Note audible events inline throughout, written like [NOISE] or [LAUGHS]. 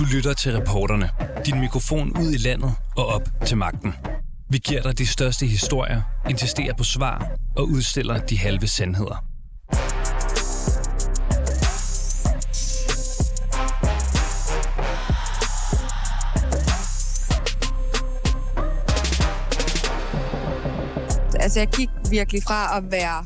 Du lytter til reporterne. Din mikrofon ud i landet og op til magten. Vi giver dig de største historier, insisterer på svar og udstiller de halve sandheder. Altså, jeg gik virkelig fra at være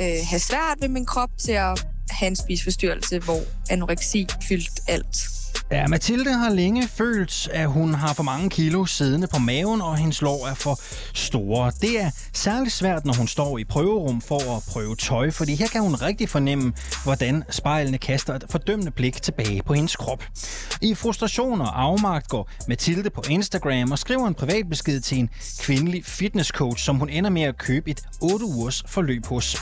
øh, have svært ved min krop til at have en spisforstyrrelse, hvor anoreksi fyldt alt. Ja, Mathilde har længe følt, at hun har for mange kilo siddende på maven, og hendes lår er for store. Det er særligt svært, når hun står i prøverum for at prøve tøj, fordi her kan hun rigtig fornemme, hvordan spejlene kaster et fordømmende blik tilbage på hendes krop. I frustration og afmagt går Mathilde på Instagram og skriver en privat besked til en kvindelig fitnesscoach, som hun ender med at købe et 8 ugers forløb hos.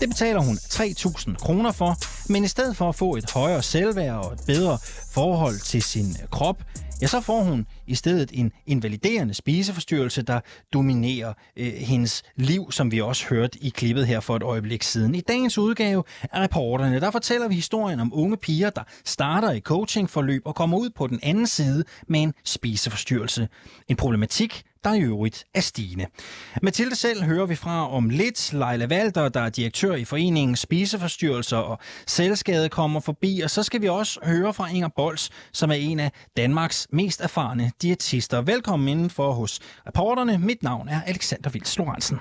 Det betaler hun 3.000 kroner for, men i stedet for at få et højere selvværd og et bedre forhold til sin øh, krop, ja, så får hun i stedet en invaliderende spiseforstyrrelse, der dominerer øh, hendes liv, som vi også hørte i klippet her for et øjeblik siden. I dagens udgave af reporterne, der fortæller vi historien om unge piger, der starter i coachingforløb og kommer ud på den anden side med en spiseforstyrrelse. En problematik, der i øvrigt er stigende. Mathilde selv hører vi fra om lidt. Leila Valder, der er direktør i foreningen Spiseforstyrrelser og Selvskade, kommer forbi. Og så skal vi også høre fra Inger Bols, som er en af Danmarks mest erfarne diætister. Velkommen indenfor hos reporterne. Mit navn er Alexander Vils Lorentzen.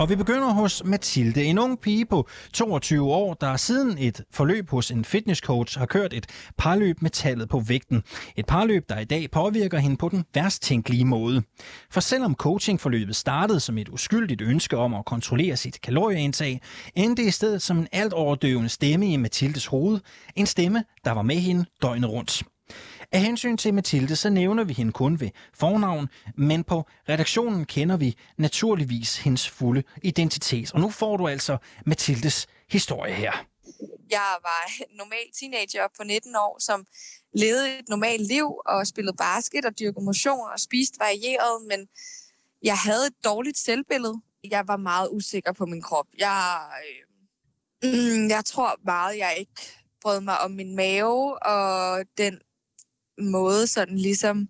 Og vi begynder hos Mathilde, en ung pige på 22 år, der siden et forløb hos en fitnesscoach har kørt et parløb med tallet på vægten. Et parløb, der i dag påvirker hende på den værst tænkelige måde. For selvom coachingforløbet startede som et uskyldigt ønske om at kontrollere sit kalorieindtag, endte det i stedet som en alt overdøvende stemme i Mathildes hoved. En stemme, der var med hende døgnet rundt. Af hensyn til Mathilde, så nævner vi hende kun ved fornavn, men på redaktionen kender vi naturligvis hendes fulde identitet. Og nu får du altså Mathildes historie her. Jeg var normal teenager på 19 år, som levede et normalt liv og spillede basket og dyrkede motion og spiste varieret, men jeg havde et dårligt selvbillede. Jeg var meget usikker på min krop. Jeg, øh, mm, jeg tror meget, jeg ikke brød mig om min mave og den måde sådan ligesom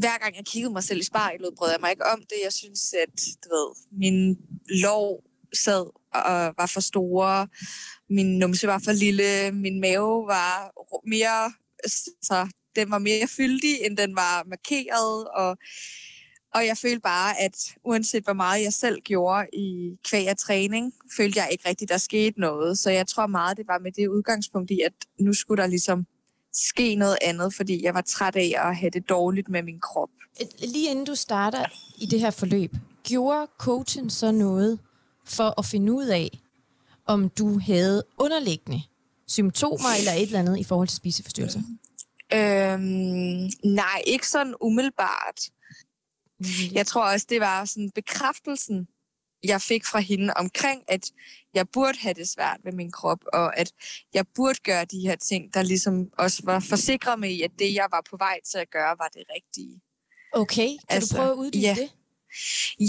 hver gang jeg kiggede mig selv i spejlet, brød jeg mig ikke om det. Jeg synes, at du ved, min lov sad og var for store, min numse var for lille, min mave var mere, så den var mere fyldig, end den var markeret, og, og jeg følte bare, at uanset hvor meget jeg selv gjorde i kvæg af træning, følte jeg ikke rigtigt, der skete noget. Så jeg tror meget, det var med det udgangspunkt i, at nu skulle der ligesom ske noget andet, fordi jeg var træt af at have det dårligt med min krop. Lige inden du starter i det her forløb, gjorde coachen så noget for at finde ud af, om du havde underliggende symptomer eller et eller andet i forhold til spiseforstyrrelser? Øhm, nej, ikke sådan umiddelbart. Jeg tror også, det var sådan bekræftelsen, jeg fik fra hende omkring, at jeg burde have det svært med min krop, og at jeg burde gøre de her ting, der ligesom også var forsikret mig i, at det, jeg var på vej til at gøre, var det rigtige. Okay, kan altså, du prøve at uddybe ja. det?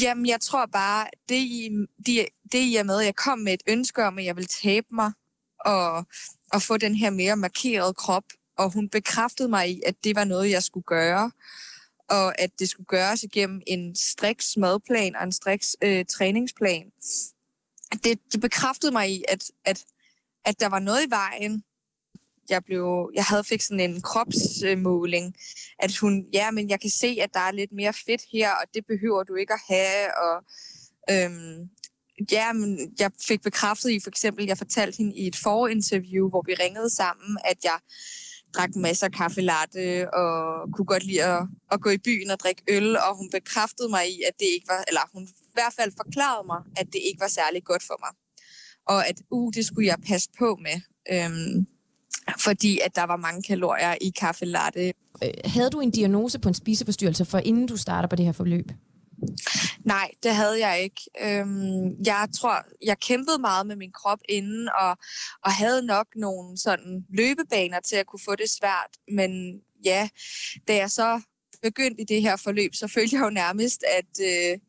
Jamen, jeg tror bare, det i, det, det i er med, at jeg kom med et ønske om, at jeg ville tabe mig, og, og få den her mere markerede krop, og hun bekræftede mig i, at det var noget, jeg skulle gøre og at det skulle gøres igennem en striks madplan og en striks øh, træningsplan. Det, det bekræftede mig i, at, at, at der var noget i vejen. Jeg, blev, jeg havde fik sådan en kropsmåling, at hun, ja, men jeg kan se, at der er lidt mere fedt her, og det behøver du ikke at have, og øhm, ja, men jeg fik bekræftet i, for eksempel, jeg fortalte hende i et forinterview, hvor vi ringede sammen, at jeg drak masser af kaffe latte og kunne godt lide at, at gå i byen og drikke øl, og hun bekræftede mig i, at det ikke var, eller hun i hvert fald forklarede mig, at det ikke var særlig godt for mig. Og at, uh, det skulle jeg passe på med, øhm, fordi at der var mange kalorier i kaffe latte. Øh, havde du en diagnose på en spiseforstyrrelse, for inden du starter på det her forløb? Nej, det havde jeg ikke. Øhm, jeg tror, jeg kæmpede meget med min krop inden, og, og havde nok nogle sådan løbebaner til at kunne få det svært. Men ja, da jeg så begyndte i det her forløb, så følte jeg jo nærmest, at, øh,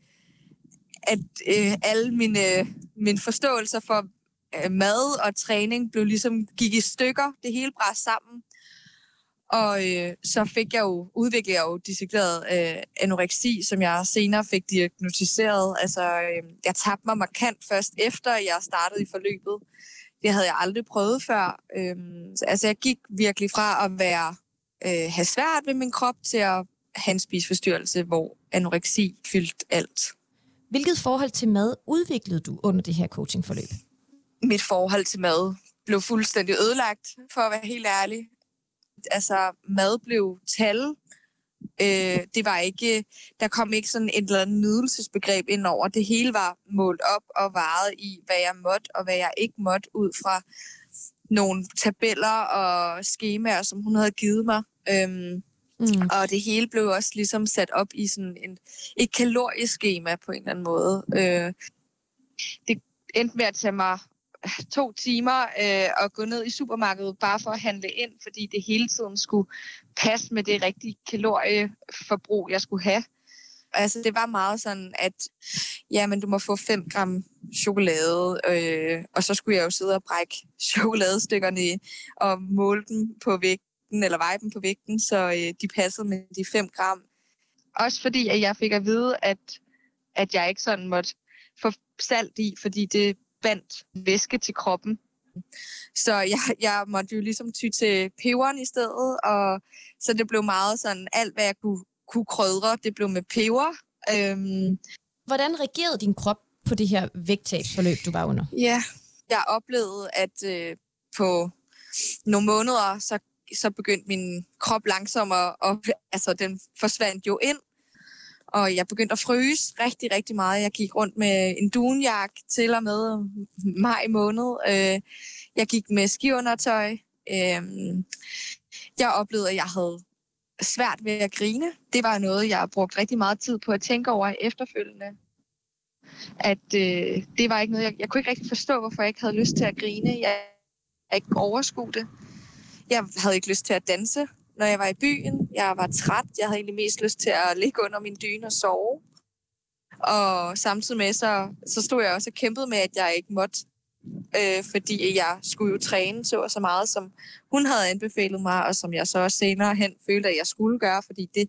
at øh, alle mine, mine forståelser for, øh, mad og træning blev ligesom gik i stykker. Det hele brændte sammen. Og øh, så fik jeg jo, udviklet jeg jo dissekeret øh, anoreksi, som jeg senere fik diagnostiseret. Altså, øh, jeg tabte mig markant først efter, jeg startede i forløbet. Det havde jeg aldrig prøvet før. Øh, så, altså, jeg gik virkelig fra at være øh, have svært ved min krop til at have en spiseforstyrrelse, hvor anoreksi fyldt alt. Hvilket forhold til mad udviklede du under det her coachingforløb? Mit forhold til mad blev fuldstændig ødelagt, for at være helt ærlig altså mad blev tal. Øh, det var ikke, der kom ikke sådan et eller andet nydelsesbegreb ind over. Det hele var målt op og varet i, hvad jeg måtte og hvad jeg ikke måtte ud fra nogle tabeller og skemaer, som hun havde givet mig. Øhm, mm. Og det hele blev også ligesom sat op i sådan en, et kalorieskema på en eller anden måde. Øh, det endte med at tage mig to timer øh, at gå ned i supermarkedet bare for at handle ind, fordi det hele tiden skulle passe med det rigtige kalorieforbrug, jeg skulle have. Altså, det var meget sådan, at jamen, du må få 5 gram chokolade, øh, og så skulle jeg jo sidde og brække chokoladestykkerne og måle dem på vægten, eller veje dem på vægten, så øh, de passede med de 5 gram. Også fordi, at jeg fik at vide, at, at jeg ikke sådan måtte få salt i, fordi det bandt væske til kroppen. Så jeg, jeg måtte jo ligesom ty til peberen i stedet, og så det blev meget sådan, alt hvad jeg kunne, kunne krydre, det blev med peber. Øhm. Hvordan reagerede din krop på det her vægttabsforløb, du var under? Ja, jeg oplevede, at øh, på nogle måneder, så, så begyndte min krop langsommere, og altså den forsvandt jo ind, og jeg begyndte at fryse rigtig, rigtig meget. Jeg gik rundt med en dunjak til og med maj måned. Øh, jeg gik med skiundertøj. Øh, jeg oplevede, at jeg havde svært ved at grine. Det var noget, jeg brugte rigtig meget tid på at tænke over efterfølgende. At øh, det var ikke noget, jeg, jeg kunne ikke rigtig forstå, hvorfor jeg ikke havde lyst til at grine. Jeg, jeg ikke overskue det. Jeg havde ikke lyst til at danse når jeg var i byen. Jeg var træt. Jeg havde egentlig mest lyst til at ligge under min dyne og sove. Og samtidig med, så, så stod jeg også og kæmpede med, at jeg ikke måtte. Øh, fordi jeg skulle jo træne så og så meget, som hun havde anbefalet mig, og som jeg så også senere hen følte, at jeg skulle gøre, fordi det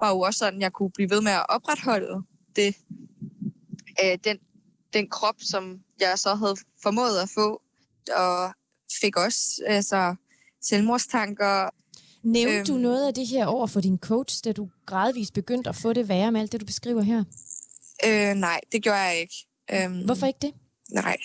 var jo også sådan, jeg kunne blive ved med at opretholde det, øh, den, den krop, som jeg så havde formået at få, og fik også altså, selvmordstanker, Nævnte øhm, du noget af det her over for din coach, da du gradvist begyndte at få det værre med alt det, du beskriver her? Øh, nej, det gjorde jeg ikke. Øhm, Hvorfor ikke det? Nej.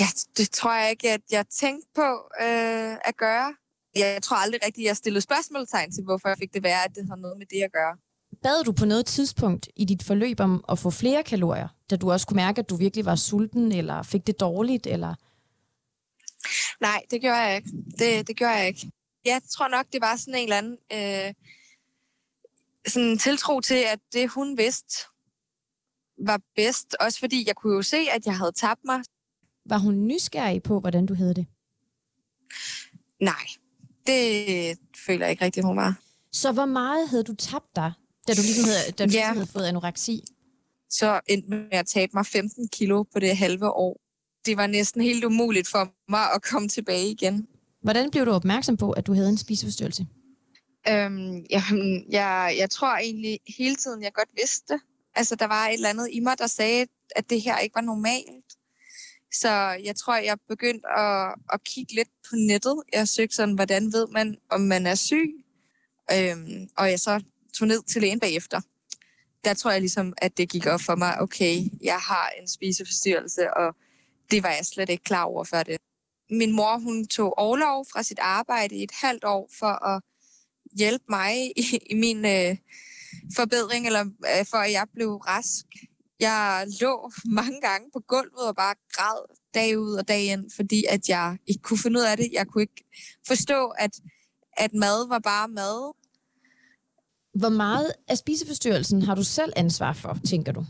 Ja, det tror jeg ikke, at jeg tænkte på øh, at gøre. Jeg tror aldrig rigtigt, at jeg stillede spørgsmålstegn til, hvorfor jeg fik det værre, at det har noget med det at gøre. Bad du på noget tidspunkt i dit forløb om at få flere kalorier, da du også kunne mærke, at du virkelig var sulten, eller fik det dårligt, eller? Nej, det gjorde jeg ikke. Det, det gjorde jeg ikke jeg tror nok, det var sådan en eller anden øh, sådan tiltro til, at det hun vidste var bedst. Også fordi jeg kunne jo se, at jeg havde tabt mig. Var hun nysgerrig på, hvordan du havde det? Nej, det føler jeg ikke rigtigt, hun var. Så hvor meget havde du tabt dig, da du ligesom havde, da du ja. ligesom havde fået anoreksi? Så endte med at tabe mig 15 kilo på det halve år. Det var næsten helt umuligt for mig at komme tilbage igen. Hvordan blev du opmærksom på, at du havde en spiseforstyrrelse? Øhm, jamen, jeg, jeg tror egentlig hele tiden, jeg godt vidste det. Altså, der var et eller andet i mig, der sagde, at det her ikke var normalt. Så jeg tror, jeg begyndte at, at kigge lidt på nettet. Jeg søgte sådan, hvordan ved man, om man er syg? Øhm, og jeg så tog ned til lægen bagefter. Der tror jeg ligesom, at det gik op for mig, okay, jeg har en spiseforstyrrelse, og det var jeg slet ikke klar over før det min mor hun tog overlov fra sit arbejde i et halvt år for at hjælpe mig i, i min øh, forbedring, eller øh, for at jeg blev rask. Jeg lå mange gange på gulvet og bare græd dag ud og dag ind, fordi at jeg ikke kunne finde ud af det. Jeg kunne ikke forstå, at, at mad var bare mad. Hvor meget af spiseforstyrrelsen har du selv ansvar for, tænker du?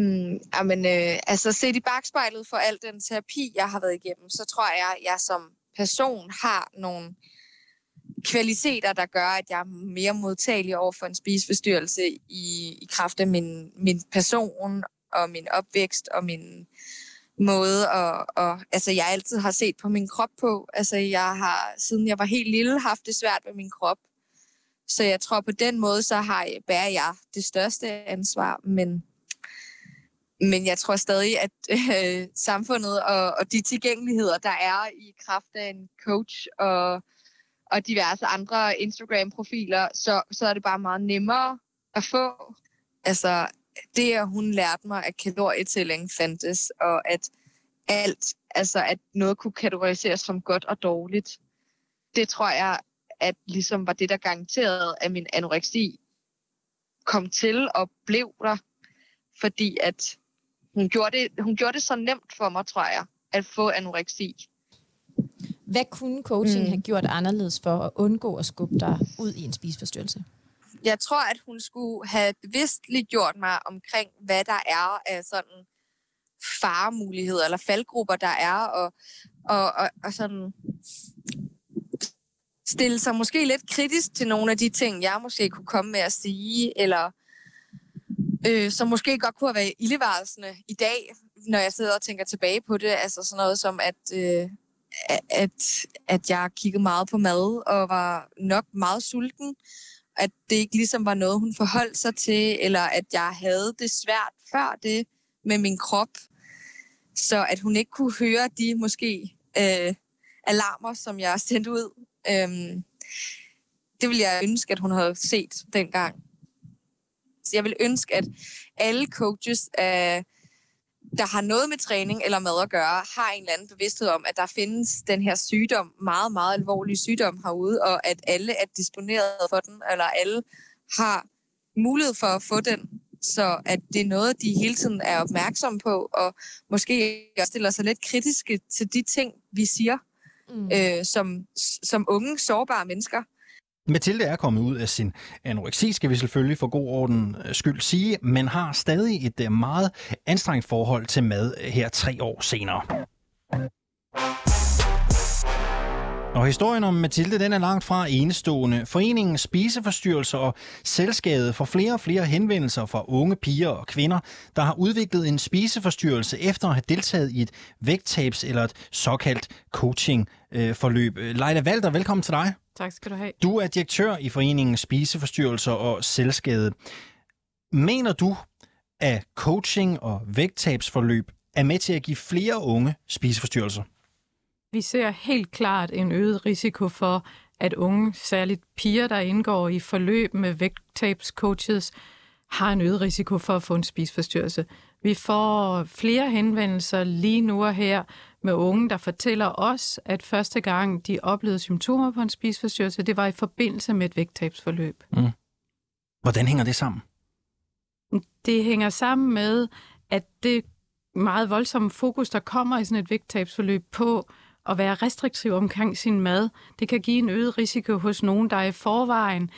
Mm, men, øh, altså set i bagspejlet for al den terapi, jeg har været igennem, så tror jeg, at jeg som person har nogle kvaliteter, der gør, at jeg er mere modtagelig over for en spiseforstyrrelse i, i kraft af min, min person og min opvækst og min, måde, og, og altså, jeg altid har set på min krop på. Altså, jeg har, siden jeg var helt lille, haft det svært med min krop. Så jeg tror, på den måde, så har jeg, bærer jeg det største ansvar, men, men jeg tror stadig, at øh, samfundet og, og de tilgængeligheder, der er i kraft af en coach og, og diverse andre Instagram-profiler, så, så er det bare meget nemmere at få. Altså, det at hun lærte mig, at kalorietælling fandtes, og at alt, altså at noget kunne kategoriseres som godt og dårligt, det tror jeg, at ligesom var det, der garanterede, at min anoreksi kom til og blev der, fordi at hun gjorde det, hun gjorde det så nemt for mig, tror jeg, at få anoreksi. Hvad kunne coaching mm. have gjort anderledes for at undgå at skubbe dig ud i en spiseforstyrrelse? Jeg tror, at hun skulle have bevidstligt gjort mig omkring, hvad der er af sådan faremuligheder eller faldgrupper, der er, og, og, og, og sådan stille sig måske lidt kritisk til nogle af de ting, jeg måske kunne komme med at sige, eller øh, som måske godt kunne have været ildevarelsende i dag, når jeg sidder og tænker tilbage på det. Altså sådan noget som, at, øh, at, at jeg kiggede meget på mad og var nok meget sulten. At det ikke ligesom var noget, hun forholdt sig til, eller at jeg havde det svært før det med min krop. Så at hun ikke kunne høre de måske øh, alarmer, som jeg sendte ud. Øh, det ville jeg ønske, at hun havde set dengang. Jeg vil ønske, at alle coaches, øh, der har noget med træning eller mad at gøre, har en eller anden bevidsthed om, at der findes den her sygdom, meget, meget alvorlig sygdom herude, og at alle er disponeret for den, eller alle har mulighed for at få den, så at det er noget, de hele tiden er opmærksomme på, og måske stiller sig lidt kritiske til de ting, vi siger, mm. øh, som, som unge, sårbare mennesker. Mathilde er kommet ud af sin anoreksi, skal vi selvfølgelig for god orden øh, skyld sige, men har stadig et øh, meget anstrengt forhold til mad øh, her tre år senere. Og historien om Mathilde, den er langt fra enestående. Foreningen Spiseforstyrrelser og Selskabet får flere og flere henvendelser fra unge piger og kvinder, der har udviklet en spiseforstyrrelse efter at have deltaget i et vægttabs- eller et såkaldt coaching-forløb. Leila Valter, velkommen til dig. Tak skal du have. Du er direktør i Foreningen Spiseforstyrrelser og Selskabet. Mener du, at coaching og vægttabsforløb er med til at give flere unge spiseforstyrrelser? Vi ser helt klart en øget risiko for, at unge, særligt piger, der indgår i forløb med vægttabscoaches, har en øget risiko for at få en spisforstyrrelse. Vi får flere henvendelser lige nu og her med unge, der fortæller os, at første gang de oplevede symptomer på en spisforstyrrelse, det var i forbindelse med et vægttabsforløb. Mm. Hvordan hænger det sammen? Det hænger sammen med, at det meget voldsomme fokus, der kommer i sådan et vægttabsforløb på at være restriktiv omkring sin mad, det kan give en øget risiko hos nogen, der i forvejen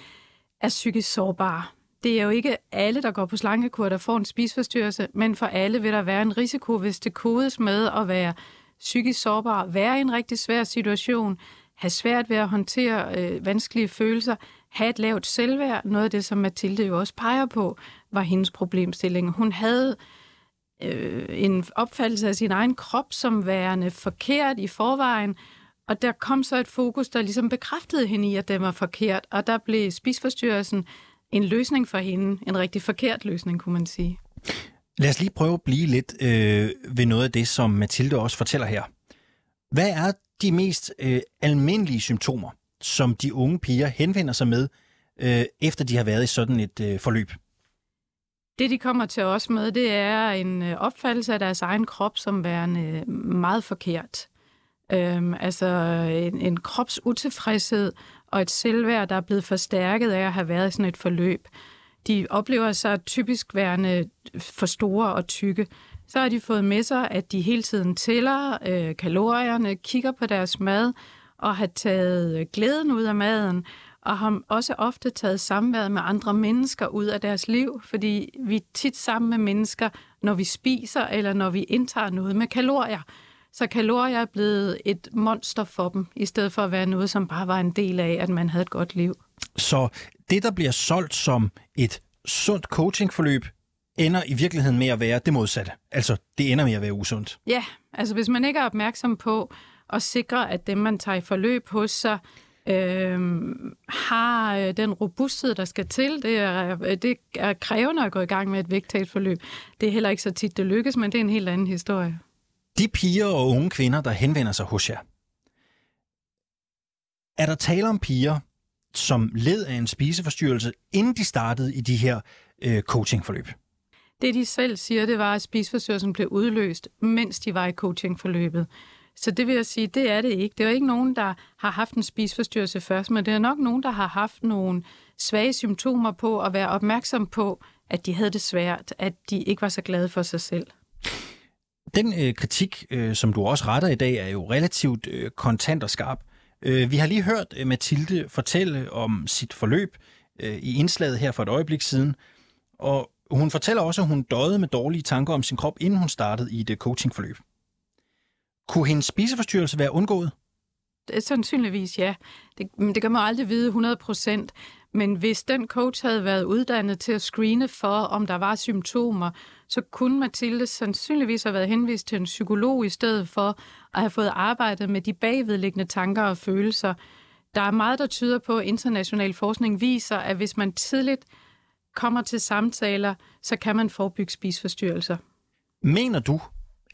er psykisk sårbare. Det er jo ikke alle, der går på slankekur, der får en spisforstyrrelse, men for alle vil der være en risiko, hvis det kodes med at være psykisk sårbar, være i en rigtig svær situation, have svært ved at håndtere øh, vanskelige følelser, have et lavt selvværd. Noget af det, som Mathilde jo også peger på, var hendes problemstilling. Hun havde øh, en opfattelse af sin egen krop som værende forkert i forvejen, og der kom så et fokus, der ligesom bekræftede hende i, at den var forkert, og der blev spisforstyrrelsen en løsning for hende, en rigtig forkert løsning, kunne man sige. Lad os lige prøve at blive lidt øh, ved noget af det, som Mathilde også fortæller her. Hvad er de mest øh, almindelige symptomer, som de unge piger henvender sig med, øh, efter de har været i sådan et øh, forløb? Det, de kommer til os med, det er en øh, opfattelse af deres egen krop som værende øh, meget forkert. Øhm, altså en, en kropsutilfredshed og et selvværd, der er blevet forstærket af at have været i sådan et forløb. De oplever sig typisk værende for store og tykke. Så har de fået med sig, at de hele tiden tæller øh, kalorierne, kigger på deres mad og har taget øh, glæden ud af maden, og har også ofte taget samværet med andre mennesker ud af deres liv, fordi vi er tit sammen med mennesker, når vi spiser eller når vi indtager noget med kalorier. Så kalorier er blevet et monster for dem, i stedet for at være noget, som bare var en del af, at man havde et godt liv. Så det, der bliver solgt som et sundt coachingforløb, ender i virkeligheden med at være det modsatte. Altså, det ender med at være usundt. Ja, altså hvis man ikke er opmærksom på at sikre, at dem, man tager i forløb hos sig, øh, har øh, den robusthed, der skal til. Det er, det er krævende at gå i gang med et vægttabsforløb. Det er heller ikke så tit, det lykkes, men det er en helt anden historie. De piger og unge kvinder, der henvender sig hos jer, er der tale om piger, som led af en spiseforstyrrelse, inden de startede i de her øh, coachingforløb? Det, de selv siger, det var, at spiseforstyrrelsen blev udløst, mens de var i coachingforløbet. Så det vil jeg sige, det er det ikke. Det er ikke nogen, der har haft en spiseforstyrrelse først, men det er nok nogen, der har haft nogle svage symptomer på at være opmærksom på, at de havde det svært, at de ikke var så glade for sig selv. Den øh, kritik, øh, som du også retter i dag, er jo relativt øh, kontant og skarp. Øh, vi har lige hørt øh, Mathilde fortælle om sit forløb øh, i indslaget her for et øjeblik siden, og hun fortæller også, at hun døde med dårlige tanker om sin krop, inden hun startede i et coachingforløb. Kunne hendes spiseforstyrrelse være undgået? Det sandsynligvis ja. Det, men det kan man aldrig vide 100 procent. Men hvis den coach havde været uddannet til at screene for, om der var symptomer, så kunne Mathilde sandsynligvis have været henvist til en psykolog i stedet for at have fået arbejdet med de bagvedliggende tanker og følelser. Der er meget, der tyder på, at international forskning viser, at hvis man tidligt kommer til samtaler, så kan man forebygge spisforstyrrelser. Mener du,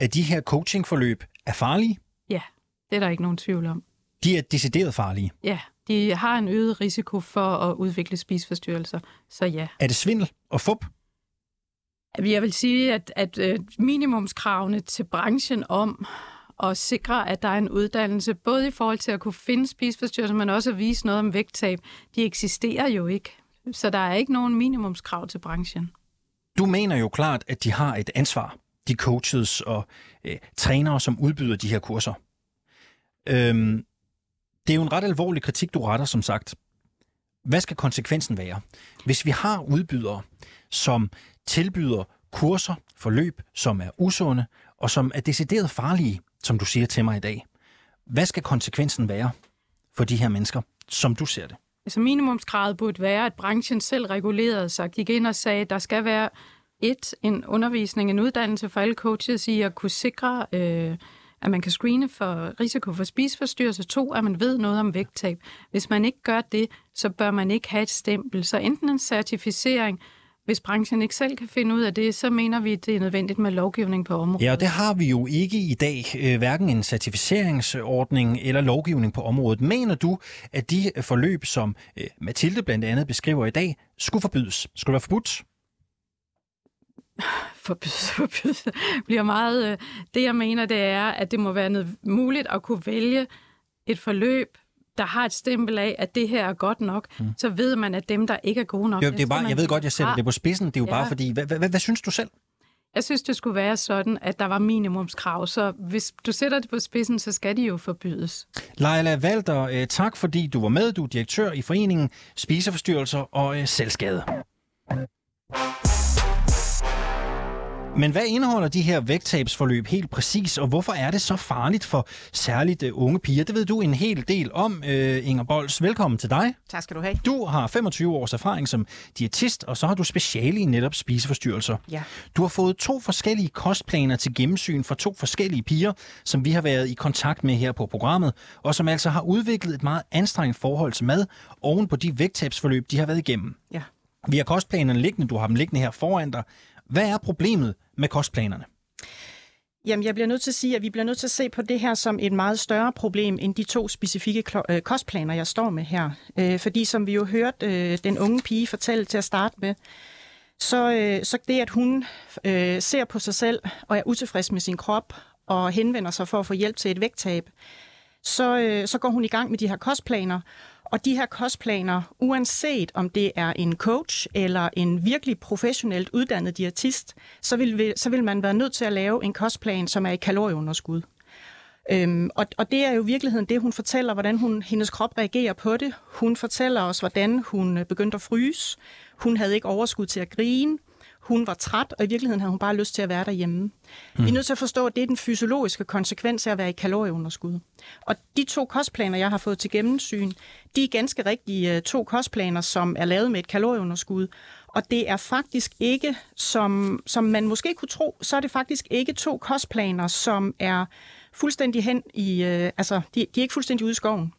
at de her coachingforløb er farlige? Ja, det er der ikke nogen tvivl om. De er decideret farlige. Ja, de har en øget risiko for at udvikle spisforstyrrelser, så ja. Er det svindel og fup? Jeg vil sige, at, at øh, minimumskravene til branchen om at sikre, at der er en uddannelse, både i forhold til at kunne finde spisforstyrrelser, men også at vise noget om vægttab, de eksisterer jo ikke. Så der er ikke nogen minimumskrav til branchen. Du mener jo klart, at de har et ansvar, de coaches og øh, trænere, som udbyder de her kurser. Øhm, det er jo en ret alvorlig kritik, du retter, som sagt. Hvad skal konsekvensen være? Hvis vi har udbydere, som tilbyder kurser, forløb, som er usunde og som er decideret farlige, som du siger til mig i dag. Hvad skal konsekvensen være for de her mennesker, som du ser det? Altså minimumskravet burde være, at branchen selv regulerede sig, gik ind og sagde, at der skal være et, en undervisning, en uddannelse for alle coaches i at kunne sikre, øh, at man kan screene for risiko for spiseforstyrrelse. To, at man ved noget om vægttab. Hvis man ikke gør det, så bør man ikke have et stempel. Så enten en certificering, hvis branchen ikke selv kan finde ud af det, så mener vi, at det er nødvendigt med lovgivning på området. Ja, og det har vi jo ikke i dag, øh, hverken en certificeringsordning eller lovgivning på området. Mener du, at de forløb, som øh, Mathilde blandt andet beskriver i dag, skulle forbydes? Skulle være forbudt? [LAUGHS] forbydes, forbydes, bliver meget... Øh, det, jeg mener, det er, at det må være muligt at kunne vælge et forløb, der har et stempel af, at det her er godt nok, mm. så ved man, at dem, der ikke er gode nok... Jo, det er bare, jeg ved godt, jeg sætter det på spidsen. Det er jo ja. bare fordi... Hvad, hvad, hvad, hvad synes du selv? Jeg synes, det skulle være sådan, at der var minimumskrav, så hvis du sætter det på spidsen, så skal de jo forbydes. Leila Valter, øh, tak fordi du var med. Du er direktør i foreningen Spiseforstyrrelser og øh, Selvskade. Men hvad indeholder de her vægttabsforløb helt præcis, og hvorfor er det så farligt for særligt uh, unge piger? Det ved du en hel del om, uh, Inger Bols. Velkommen til dig. Tak skal du have. Du har 25 års erfaring som diætist, og så har du speciale i netop spiseforstyrrelser. Ja. Du har fået to forskellige kostplaner til gennemsyn for to forskellige piger, som vi har været i kontakt med her på programmet, og som altså har udviklet et meget anstrengt forhold til mad oven på de vægttabsforløb, de har været igennem. Ja. Vi har kostplanerne liggende, du har dem liggende her foran dig. Hvad er problemet med kostplanerne? Jamen, jeg bliver nødt til at sige, at vi bliver nødt til at se på det her som et meget større problem end de to specifikke øh, kostplaner, jeg står med her. Øh, fordi som vi jo hørte øh, den unge pige fortælle til at starte med, så, øh, så det, at hun øh, ser på sig selv og er utilfreds med sin krop og henvender sig for at få hjælp til et vægttab, så, øh, så går hun i gang med de her kostplaner, og de her kostplaner, uanset om det er en coach eller en virkelig professionelt uddannet diætist, så vil, så vil man være nødt til at lave en kostplan, som er i kalorieunderskud. Øhm, og, og det er jo i virkeligheden det, hun fortæller, hvordan hun, hendes krop reagerer på det. Hun fortæller os, hvordan hun øh, begyndte at fryse. Hun havde ikke overskud til at grine. Hun var træt, og i virkeligheden havde hun bare lyst til at være derhjemme. Mm. Vi er hmm. nødt til at forstå, at det er den fysiologiske konsekvens af at være i kalorieunderskud. Og de to kostplaner, jeg har fået til gennemsyn, de er ganske rigtige øh, to kostplaner, som er lavet med et kalorieunderskud. Og det er faktisk ikke, som, som man måske kunne tro, så er det faktisk ikke to kostplaner, som er fuldstændig hen i, øh, altså de, de er ikke fuldstændig ude i skoven.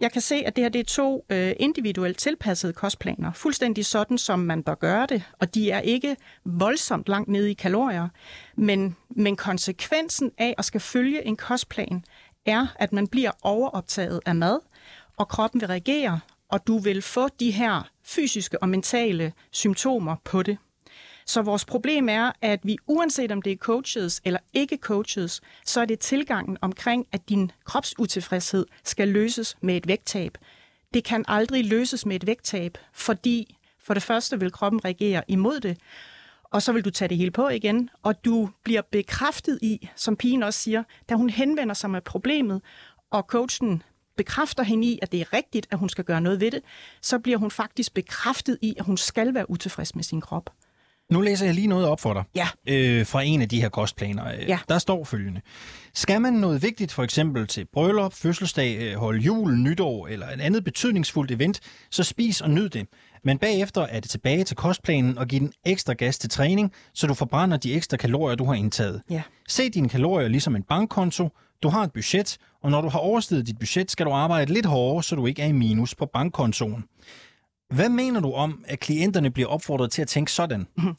Jeg kan se, at det her det er to øh, individuelt tilpassede kostplaner, fuldstændig sådan, som man bør gøre det, og de er ikke voldsomt langt nede i kalorier, men, men konsekvensen af at skal følge en kostplan er, at man bliver overoptaget af mad, og kroppen vil reagere, og du vil få de her fysiske og mentale symptomer på det. Så vores problem er, at vi uanset om det er coaches eller ikke coaches, så er det tilgangen omkring, at din kropsutilfredshed skal løses med et vægttab. Det kan aldrig løses med et vægttab, fordi for det første vil kroppen reagere imod det, og så vil du tage det hele på igen, og du bliver bekræftet i, som pigen også siger, da hun henvender sig med problemet, og coachen bekræfter hende i, at det er rigtigt, at hun skal gøre noget ved det, så bliver hun faktisk bekræftet i, at hun skal være utilfreds med sin krop. Nu læser jeg lige noget op for dig. Ja. Øh, fra en af de her kostplaner. Øh, Ja. Der står følgende. Skal man noget vigtigt, for eksempel til bryllup, fødselsdag, øh, hold jul, nytår eller et andet betydningsfuldt event, så spis og nyd det. Men bagefter er det tilbage til kostplanen og give den ekstra gas til træning, så du forbrænder de ekstra kalorier, du har indtaget. Ja. Se dine kalorier ligesom en bankkonto. Du har et budget, og når du har oversteget dit budget, skal du arbejde lidt hårdere, så du ikke er i minus på bankkontoen. Hvad mener du om, at klienterne bliver opfordret til at tænke sådan? [LAUGHS]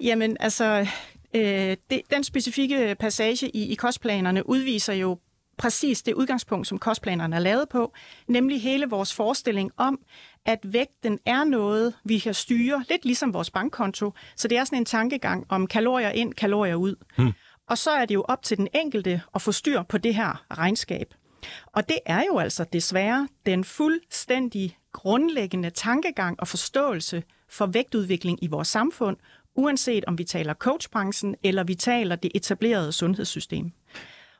Jamen, altså, øh, det, den specifikke passage i, i kostplanerne udviser jo præcis det udgangspunkt, som kostplanerne er lavet på, nemlig hele vores forestilling om, at vægten er noget, vi kan styre, lidt ligesom vores bankkonto. Så det er sådan en tankegang om kalorier ind, kalorier ud. Hmm. Og så er det jo op til den enkelte at få styr på det her regnskab. Og det er jo altså desværre den fuldstændig grundlæggende tankegang og forståelse for vægtudvikling i vores samfund, uanset om vi taler coachbranchen eller vi taler det etablerede sundhedssystem.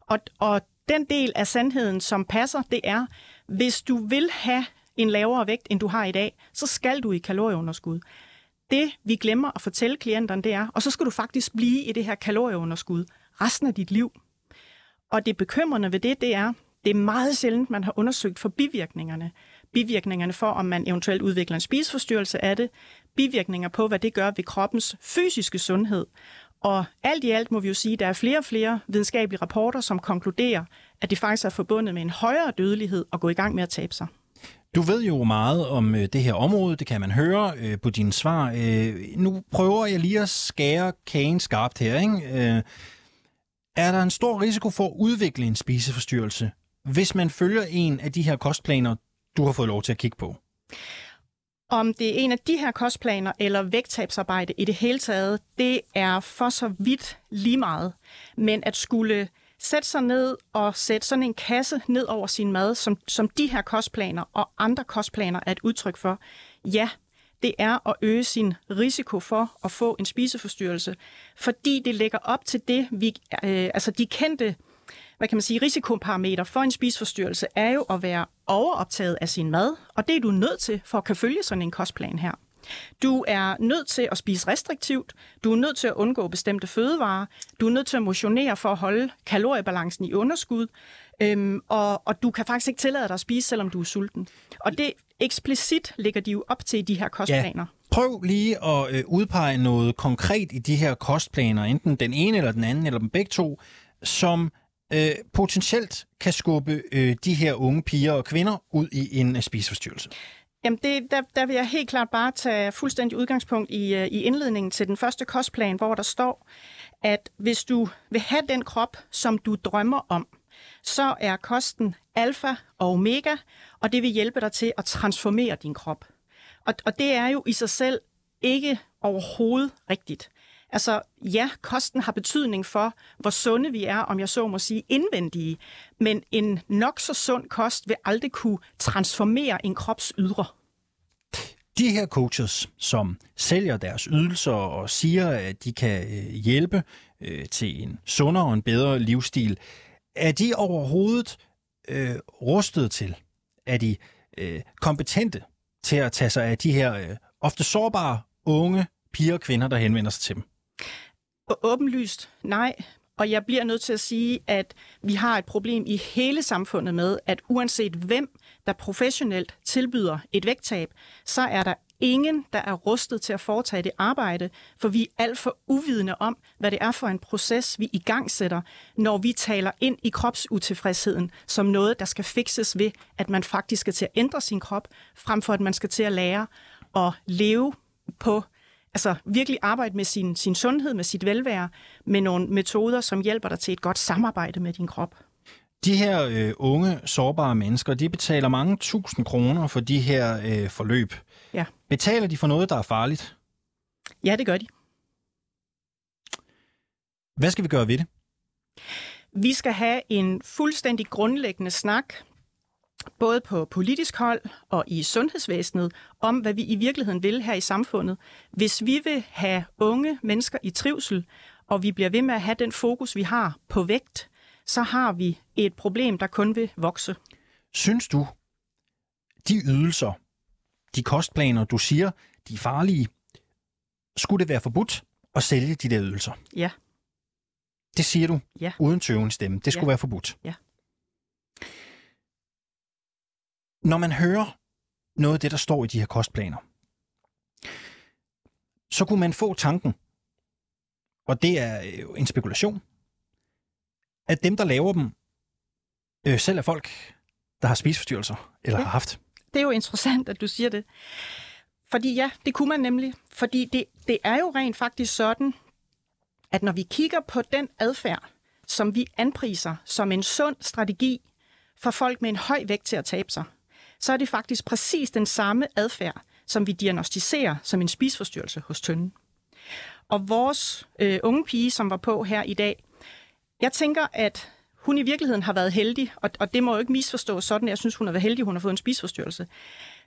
Og, og den del af sandheden, som passer, det er, hvis du vil have en lavere vægt, end du har i dag, så skal du i kalorieunderskud. Det, vi glemmer at fortælle klienterne, det er, og så skal du faktisk blive i det her kalorieunderskud resten af dit liv. Og det bekymrende ved det, det er, det er meget sjældent, man har undersøgt for bivirkningerne. Bivirkningerne for, om man eventuelt udvikler en spiseforstyrrelse af det. Bivirkninger på, hvad det gør ved kroppens fysiske sundhed. Og alt i alt må vi jo sige, at der er flere og flere videnskabelige rapporter, som konkluderer, at det faktisk er forbundet med en højere dødelighed at gå i gang med at tabe sig. Du ved jo meget om øh, det her område, det kan man høre øh, på dine svar. Øh, nu prøver jeg lige at skære kagen skarpt her. Ikke? Øh, er der en stor risiko for at udvikle en spiseforstyrrelse, hvis man følger en af de her kostplaner, du har fået lov til at kigge på? Om det er en af de her kostplaner eller vægttabsarbejde i det hele taget, det er for så vidt lige meget. Men at skulle sætte sig ned og sætte sådan en kasse ned over sin mad, som, som de her kostplaner og andre kostplaner er et udtryk for, ja, det er at øge sin risiko for at få en spiseforstyrrelse, fordi det lægger op til det, vi, øh, altså de kendte hvad kan man sige, risikoparameter for en spiseforstyrrelse er jo at være overoptaget af sin mad, og det er du nødt til for at kan følge sådan en kostplan her. Du er nødt til at spise restriktivt, du er nødt til at undgå bestemte fødevarer, du er nødt til at motionere for at holde kaloriebalancen i underskud, øhm, og, og du kan faktisk ikke tillade dig at spise, selvom du er sulten. Og det eksplicit ligger de jo op til i de her kostplaner. Prøv lige at øh, udpege noget konkret i de her kostplaner, enten den ene eller den anden, eller dem begge to, som øh, potentielt kan skubbe øh, de her unge piger og kvinder ud i en øh, spiseforstyrrelse. Jamen, det, der, der vil jeg helt klart bare tage fuldstændig udgangspunkt i, øh, i indledningen til den første kostplan, hvor der står, at hvis du vil have den krop, som du drømmer om, så er kosten alfa og omega, og det vil hjælpe dig til at transformere din krop. Og, og det er jo i sig selv ikke overhovedet rigtigt. Altså, ja, kosten har betydning for, hvor sunde vi er, om jeg så må sige, indvendige. Men en nok så sund kost vil aldrig kunne transformere en krops ydre. De her coaches, som sælger deres ydelser og siger, at de kan øh, hjælpe øh, til en sundere og en bedre livsstil, er de overhovedet øh, rustet til? Er de øh, kompetente til at tage sig af de her øh, ofte sårbare unge piger og kvinder, der henvender sig til dem? Åbenlyst nej. Og jeg bliver nødt til at sige, at vi har et problem i hele samfundet med, at uanset hvem, der professionelt tilbyder et vægttab, så er der ingen, der er rustet til at foretage det arbejde, for vi er alt for uvidende om, hvad det er for en proces, vi i gang sætter, når vi taler ind i kropsutilfredsheden som noget, der skal fikses ved, at man faktisk skal til at ændre sin krop, frem for at man skal til at lære at leve på altså virkelig arbejde med sin, sin sundhed, med sit velvære, med nogle metoder, som hjælper dig til et godt samarbejde med din krop. De her øh, unge, sårbare mennesker, de betaler mange tusind kroner for de her øh, forløb. Ja. Betaler de for noget, der er farligt? Ja, det gør de. Hvad skal vi gøre ved det? Vi skal have en fuldstændig grundlæggende snak, både på politisk hold og i sundhedsvæsenet, om hvad vi i virkeligheden vil her i samfundet. Hvis vi vil have unge mennesker i trivsel, og vi bliver ved med at have den fokus, vi har på vægt, så har vi et problem, der kun vil vokse. Synes du, de ydelser, de kostplaner, du siger, de er farlige, skulle det være forbudt at sælge de der ydelser? Ja. Det siger du Ja. uden tøven stemme. Det skulle Ja. være forbudt. Ja. Når man hører noget af det, der står i de her kostplaner, så kunne man få tanken, og det er jo en spekulation, at dem, der laver dem, øh, selv er folk, der har spiseforstyrrelser, eller Ja. har haft. Det er jo interessant, at du siger det. Fordi ja, det kunne man nemlig. Fordi det, det er jo rent faktisk sådan, at når vi kigger på den adfærd, som vi anpriser som en sund strategi for folk med en høj vægt til at tabe sig, så er det faktisk præcis den samme adfærd, som vi diagnostiserer som en spisforstyrrelse hos tynden. Og vores øh, unge pige, som var på her i dag, jeg tænker, at hun i virkeligheden har været heldig, og, og det må jo ikke misforstås sådan, jeg synes, hun har været heldig, hun har fået en spisforstyrrelse.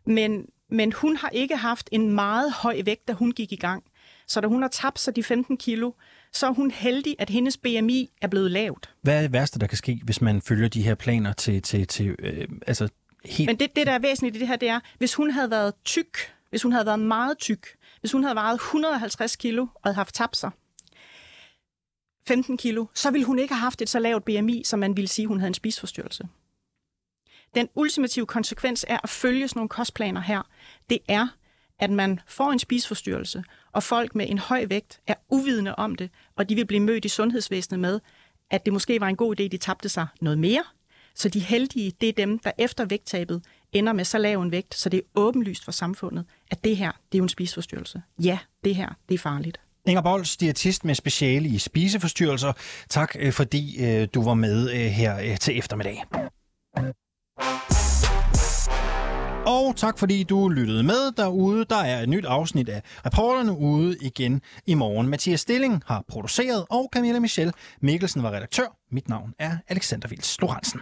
Men, men hun har ikke haft en meget høj vægt, da hun gik i gang. Så da hun har tabt sig de 15 kilo, så er hun heldig, at hendes BMI er blevet lavt. Hvad er det værste, der kan ske, hvis man følger de her planer til, til, til øh, altså helt... Men det, det, der er væsentligt i det her, det er, hvis hun havde været tyk, hvis hun havde været meget tyk, hvis hun havde vejet 150 kilo og havde haft tabt sig 15 kilo, så ville hun ikke have haft et så lavt BMI, som man ville sige, hun havde en spisforstyrrelse. Den ultimative konsekvens er at følge sådan nogle kostplaner her. Det er, at man får en spisforstyrrelse, og folk med en høj vægt er uvidende om det, og de vil blive mødt i sundhedsvæsenet med, at det måske var en god idé, de tabte sig noget mere. Så de heldige, det er dem, der efter vægttabet ender med så lav en vægt, så det er åbenlyst for samfundet, at det her, det er jo en spiseforstyrrelse. Ja, det her, det er farligt. Inger Bols, diætist med speciale i spiseforstyrrelser. Tak øh, fordi øh, du var med øh, her til eftermiddag. Og tak fordi du lyttede med derude. Der er et nyt afsnit af Reporterne ude igen i morgen. Mathias Stilling har produceret, og Camilla Michel Mikkelsen var redaktør. Mit navn er Alexander Vils Lorentzen.